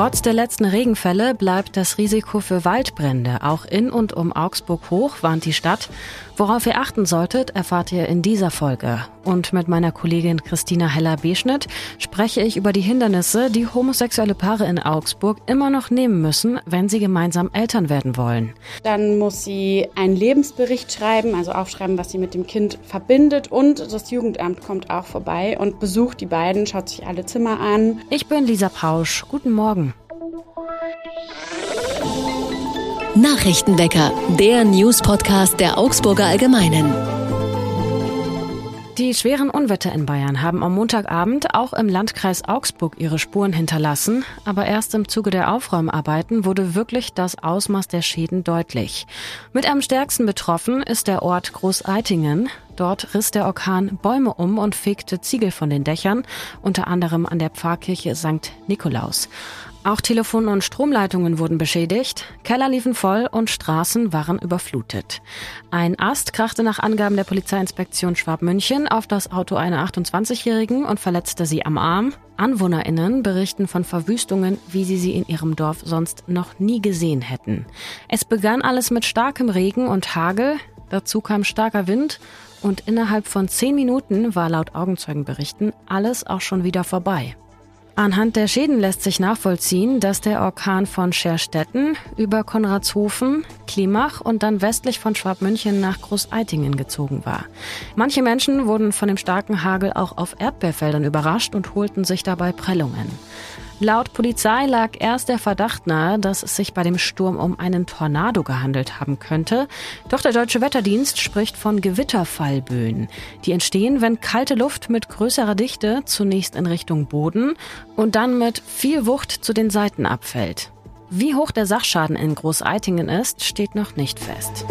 Trotz der letzten Regenfälle bleibt das Risiko für Waldbrände auch in und um Augsburg hoch, warnt die Stadt. Worauf ihr achten solltet, erfahrt ihr in dieser Folge. Und mit meiner Kollegin Christina Heller-Beschnitt spreche ich über die Hindernisse, die homosexuelle Paare in Augsburg immer noch nehmen müssen, wenn sie gemeinsam Eltern werden wollen. Dann muss sie einen Lebensbericht schreiben, also aufschreiben, was sie mit dem Kind verbindet. Und das Jugendamt kommt auch vorbei und besucht die beiden, schaut sich alle Zimmer an. Ich bin Lisa Pausch. Guten Morgen. Nachrichtenwecker, der News-Podcast der Augsburger Allgemeinen. Die schweren Unwetter in Bayern haben am Montagabend auch im Landkreis Augsburg ihre Spuren hinterlassen, aber erst im Zuge der Aufräumarbeiten wurde wirklich das Ausmaß der Schäden deutlich. Mit am stärksten betroffen ist der Ort Großeitingen. Dort riss der Orkan Bäume um und fegte Ziegel von den Dächern, unter anderem an der Pfarrkirche St. Nikolaus. Auch Telefon- und Stromleitungen wurden beschädigt, Keller liefen voll und Straßen waren überflutet. Ein Ast krachte nach Angaben der Polizeiinspektion Schwabmünchen auf das Auto einer 28-Jährigen und verletzte sie am Arm. AnwohnerInnen berichten von Verwüstungen, wie sie sie in ihrem Dorf sonst noch nie gesehen hätten. Es begann alles mit starkem Regen und Hagel, dazu kam starker Wind und innerhalb von zehn Minuten war laut Augenzeugenberichten alles auch schon wieder vorbei. Anhand der Schäden lässt sich nachvollziehen, dass der Orkan von Scherstetten über Konradshofen, Klimach und dann westlich von Schwabmünchen nach Großeitingen gezogen war. Manche Menschen wurden von dem starken Hagel auch auf Erdbeerfeldern überrascht und holten sich dabei Prellungen. Laut Polizei lag erst der Verdacht nahe, dass es sich bei dem Sturm um einen Tornado gehandelt haben könnte. Doch der deutsche Wetterdienst spricht von Gewitterfallböen. Die entstehen, wenn kalte Luft mit größerer Dichte zunächst in Richtung Boden und dann mit viel Wucht zu den Seiten abfällt. Wie hoch der Sachschaden in Großeitingen ist, steht noch nicht fest.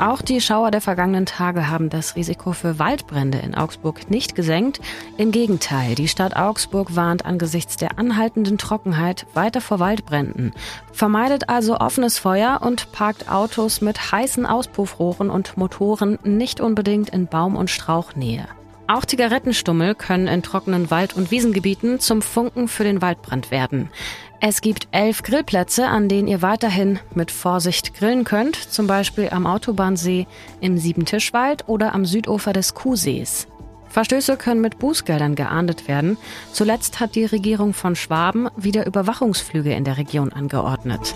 Auch die Schauer der vergangenen Tage haben das Risiko für Waldbrände in Augsburg nicht gesenkt. Im Gegenteil, die Stadt Augsburg warnt angesichts der anhaltenden Trockenheit weiter vor Waldbränden. Vermeidet also offenes Feuer und parkt Autos mit heißen Auspuffrohren und Motoren nicht unbedingt in Baum- und Strauchnähe. Auch Zigarettenstummel können in trockenen Wald- und Wiesengebieten zum Funken für den Waldbrand werden. Es gibt elf Grillplätze, an denen ihr weiterhin mit Vorsicht grillen könnt, zum Beispiel am Autobahnsee, im Siebentischwald oder am Südufer des Kuhsees. Verstöße können mit Bußgeldern geahndet werden. Zuletzt hat die Regierung von Schwaben wieder Überwachungsflüge in der Region angeordnet.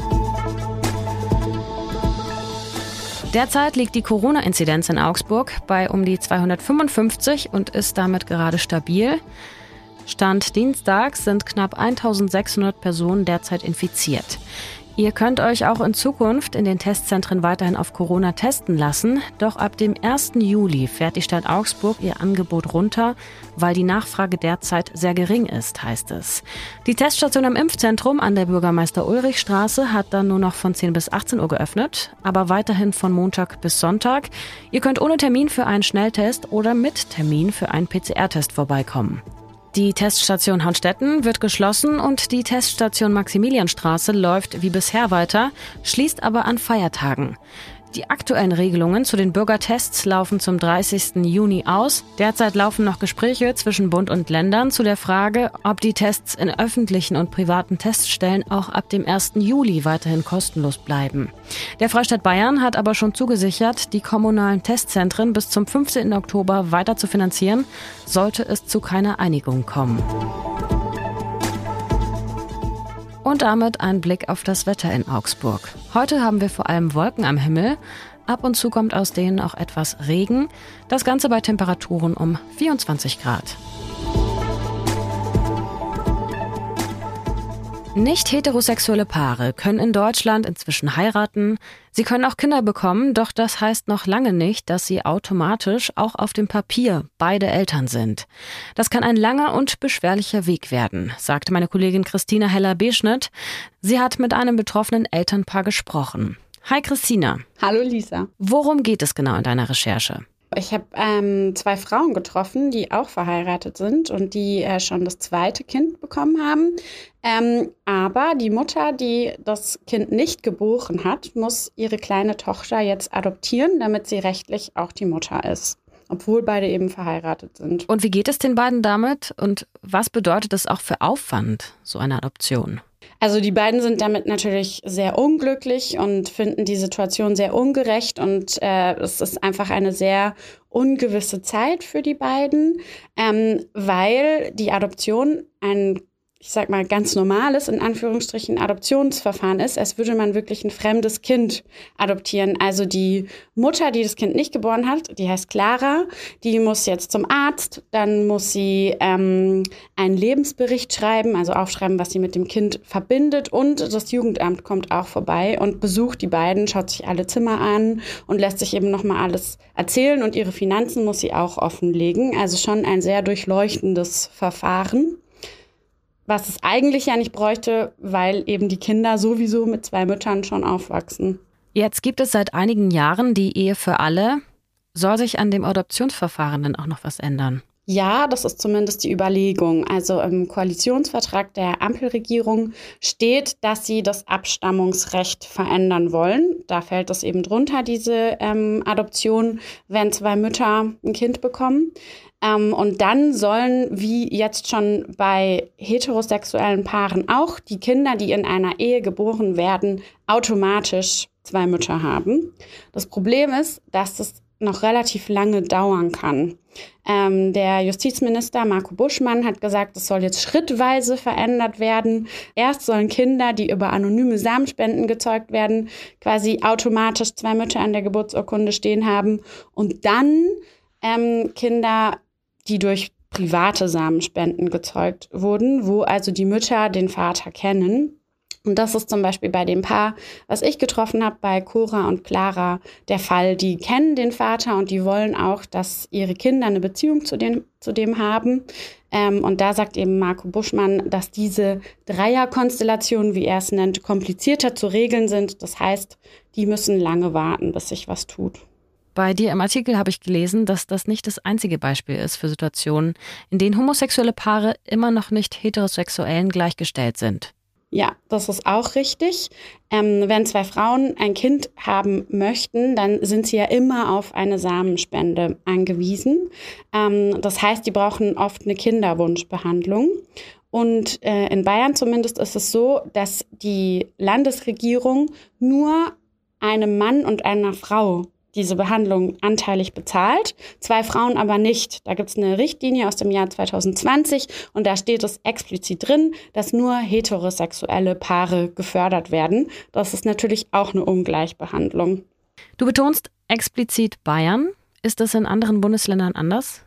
Derzeit liegt die Corona-Inzidenz in Augsburg bei um die 255 und ist damit gerade stabil. Stand Dienstag sind knapp 1600 Personen derzeit infiziert. Ihr könnt euch auch in Zukunft in den Testzentren weiterhin auf Corona testen lassen, doch ab dem 1. Juli fährt die Stadt Augsburg ihr Angebot runter, weil die Nachfrage derzeit sehr gering ist, heißt es. Die Teststation am Impfzentrum an der Bürgermeister Ulrich Straße hat dann nur noch von 10 bis 18 Uhr geöffnet, aber weiterhin von Montag bis Sonntag. Ihr könnt ohne Termin für einen Schnelltest oder mit Termin für einen PCR-Test vorbeikommen. Die Teststation Hornstetten wird geschlossen und die Teststation Maximilianstraße läuft wie bisher weiter, schließt aber an Feiertagen. Die aktuellen Regelungen zu den Bürgertests laufen zum 30. Juni aus. Derzeit laufen noch Gespräche zwischen Bund und Ländern zu der Frage, ob die Tests in öffentlichen und privaten Teststellen auch ab dem 1. Juli weiterhin kostenlos bleiben. Der Freistaat Bayern hat aber schon zugesichert, die kommunalen Testzentren bis zum 15. Oktober weiter zu finanzieren, sollte es zu keiner Einigung kommen. Und damit ein Blick auf das Wetter in Augsburg. Heute haben wir vor allem Wolken am Himmel. Ab und zu kommt aus denen auch etwas Regen. Das Ganze bei Temperaturen um 24 Grad. Nicht heterosexuelle Paare können in Deutschland inzwischen heiraten. Sie können auch Kinder bekommen, doch das heißt noch lange nicht, dass sie automatisch auch auf dem Papier beide Eltern sind. Das kann ein langer und beschwerlicher Weg werden, sagte meine Kollegin Christina Heller-Beschnitt. Sie hat mit einem betroffenen Elternpaar gesprochen. Hi Christina. Hallo Lisa. Worum geht es genau in deiner Recherche? Ich habe ähm, zwei Frauen getroffen, die auch verheiratet sind und die äh, schon das zweite Kind bekommen haben. Ähm, aber die Mutter, die das Kind nicht geboren hat, muss ihre kleine Tochter jetzt adoptieren, damit sie rechtlich auch die Mutter ist. obwohl beide eben verheiratet sind. Und wie geht es den beiden damit und was bedeutet es auch für Aufwand, so eine Adoption? Also die beiden sind damit natürlich sehr unglücklich und finden die Situation sehr ungerecht und äh, es ist einfach eine sehr ungewisse Zeit für die beiden, ähm, weil die Adoption ein ich sag mal, ganz normales, in Anführungsstrichen, Adoptionsverfahren ist, als würde man wirklich ein fremdes Kind adoptieren. Also die Mutter, die das Kind nicht geboren hat, die heißt Clara, die muss jetzt zum Arzt, dann muss sie ähm, einen Lebensbericht schreiben, also aufschreiben, was sie mit dem Kind verbindet und das Jugendamt kommt auch vorbei und besucht die beiden, schaut sich alle Zimmer an und lässt sich eben nochmal alles erzählen und ihre Finanzen muss sie auch offenlegen. Also schon ein sehr durchleuchtendes Verfahren was es eigentlich ja nicht bräuchte, weil eben die Kinder sowieso mit zwei Müttern schon aufwachsen. Jetzt gibt es seit einigen Jahren die Ehe für alle. Soll sich an dem Adoptionsverfahren denn auch noch was ändern? Ja, das ist zumindest die Überlegung. Also im Koalitionsvertrag der Ampelregierung steht, dass sie das Abstammungsrecht verändern wollen. Da fällt es eben drunter, diese ähm, Adoption, wenn zwei Mütter ein Kind bekommen. Ähm, und dann sollen, wie jetzt schon bei heterosexuellen Paaren auch, die Kinder, die in einer Ehe geboren werden, automatisch zwei Mütter haben. Das Problem ist, dass das noch relativ lange dauern kann. Ähm, der Justizminister Marco Buschmann hat gesagt, es soll jetzt schrittweise verändert werden. Erst sollen Kinder, die über anonyme Samenspenden gezeugt werden, quasi automatisch zwei Mütter an der Geburtsurkunde stehen haben. Und dann ähm, Kinder die durch private Samenspenden gezeugt wurden, wo also die Mütter den Vater kennen. Und das ist zum Beispiel bei dem Paar, was ich getroffen habe, bei Cora und Clara der Fall. Die kennen den Vater und die wollen auch, dass ihre Kinder eine Beziehung zu dem, zu dem haben. Ähm, und da sagt eben Marco Buschmann, dass diese Dreierkonstellationen, wie er es nennt, komplizierter zu regeln sind. Das heißt, die müssen lange warten, bis sich was tut. Bei dir im Artikel habe ich gelesen, dass das nicht das einzige Beispiel ist für Situationen, in denen homosexuelle Paare immer noch nicht heterosexuellen gleichgestellt sind. Ja, das ist auch richtig. Ähm, wenn zwei Frauen ein Kind haben möchten, dann sind sie ja immer auf eine Samenspende angewiesen. Ähm, das heißt, die brauchen oft eine Kinderwunschbehandlung. Und äh, in Bayern zumindest ist es so, dass die Landesregierung nur einem Mann und einer Frau diese Behandlung anteilig bezahlt, zwei Frauen aber nicht. Da gibt es eine Richtlinie aus dem Jahr 2020 und da steht es explizit drin, dass nur heterosexuelle Paare gefördert werden. Das ist natürlich auch eine Ungleichbehandlung. Du betonst explizit Bayern. Ist das in anderen Bundesländern anders?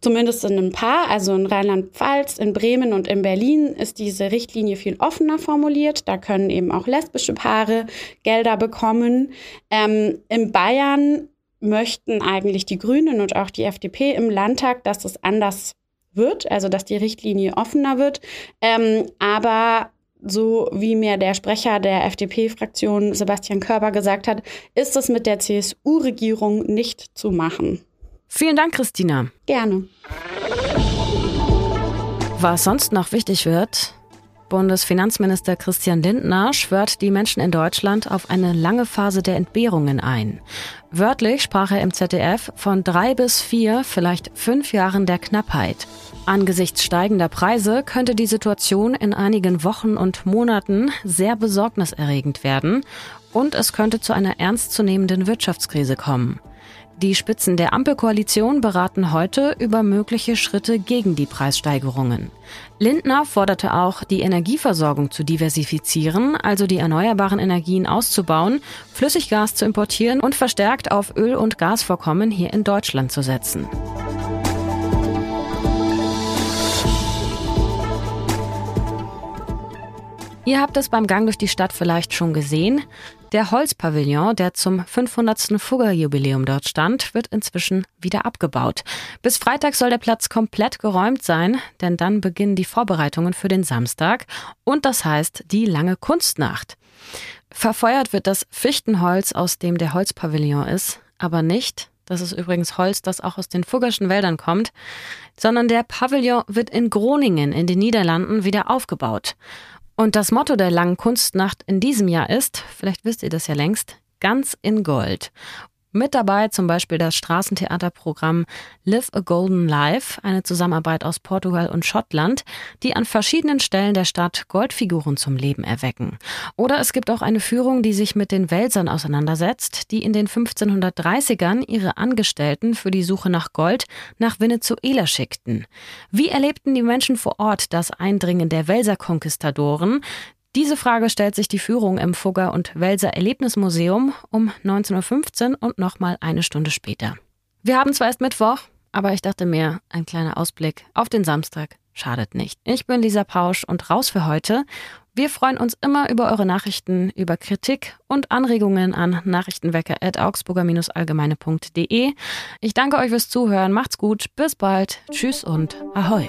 Zumindest in ein paar, also in Rheinland-Pfalz, in Bremen und in Berlin ist diese Richtlinie viel offener formuliert. Da können eben auch lesbische Paare Gelder bekommen. Ähm, in Bayern möchten eigentlich die Grünen und auch die FDP im Landtag, dass es anders wird, also dass die Richtlinie offener wird. Ähm, aber so wie mir der Sprecher der FDP-Fraktion Sebastian Körber gesagt hat, ist es mit der CSU-Regierung nicht zu machen. Vielen Dank, Christina. Gerne. Was sonst noch wichtig wird, Bundesfinanzminister Christian Lindner schwört die Menschen in Deutschland auf eine lange Phase der Entbehrungen ein. Wörtlich sprach er im ZDF von drei bis vier, vielleicht fünf Jahren der Knappheit. Angesichts steigender Preise könnte die Situation in einigen Wochen und Monaten sehr besorgniserregend werden und es könnte zu einer ernstzunehmenden Wirtschaftskrise kommen. Die Spitzen der Ampelkoalition beraten heute über mögliche Schritte gegen die Preissteigerungen. Lindner forderte auch, die Energieversorgung zu diversifizieren, also die erneuerbaren Energien auszubauen, Flüssiggas zu importieren und verstärkt auf Öl- und Gasvorkommen hier in Deutschland zu setzen. Ihr habt es beim Gang durch die Stadt vielleicht schon gesehen. Der Holzpavillon, der zum 500. Fuggerjubiläum dort stand, wird inzwischen wieder abgebaut. Bis Freitag soll der Platz komplett geräumt sein, denn dann beginnen die Vorbereitungen für den Samstag und das heißt die lange Kunstnacht. Verfeuert wird das Fichtenholz, aus dem der Holzpavillon ist, aber nicht, das ist übrigens Holz, das auch aus den Fuggerschen Wäldern kommt, sondern der Pavillon wird in Groningen in den Niederlanden wieder aufgebaut. Und das Motto der langen Kunstnacht in diesem Jahr ist, vielleicht wisst ihr das ja längst, ganz in Gold. Mit dabei zum Beispiel das Straßentheaterprogramm Live a Golden Life, eine Zusammenarbeit aus Portugal und Schottland, die an verschiedenen Stellen der Stadt Goldfiguren zum Leben erwecken. Oder es gibt auch eine Führung, die sich mit den Welsern auseinandersetzt, die in den 1530ern ihre Angestellten für die Suche nach Gold nach Venezuela schickten. Wie erlebten die Menschen vor Ort das Eindringen der Welser-Konquistadoren? Diese Frage stellt sich die Führung im Fugger und Welser Erlebnismuseum um 19.15 Uhr und nochmal eine Stunde später. Wir haben zwar erst Mittwoch, aber ich dachte mir, ein kleiner Ausblick auf den Samstag schadet nicht. Ich bin Lisa Pausch und raus für heute. Wir freuen uns immer über eure Nachrichten, über Kritik und Anregungen an nachrichtenwecker.augsburger-allgemeine.de. Ich danke euch fürs Zuhören. Macht's gut. Bis bald. Tschüss und Ahoi.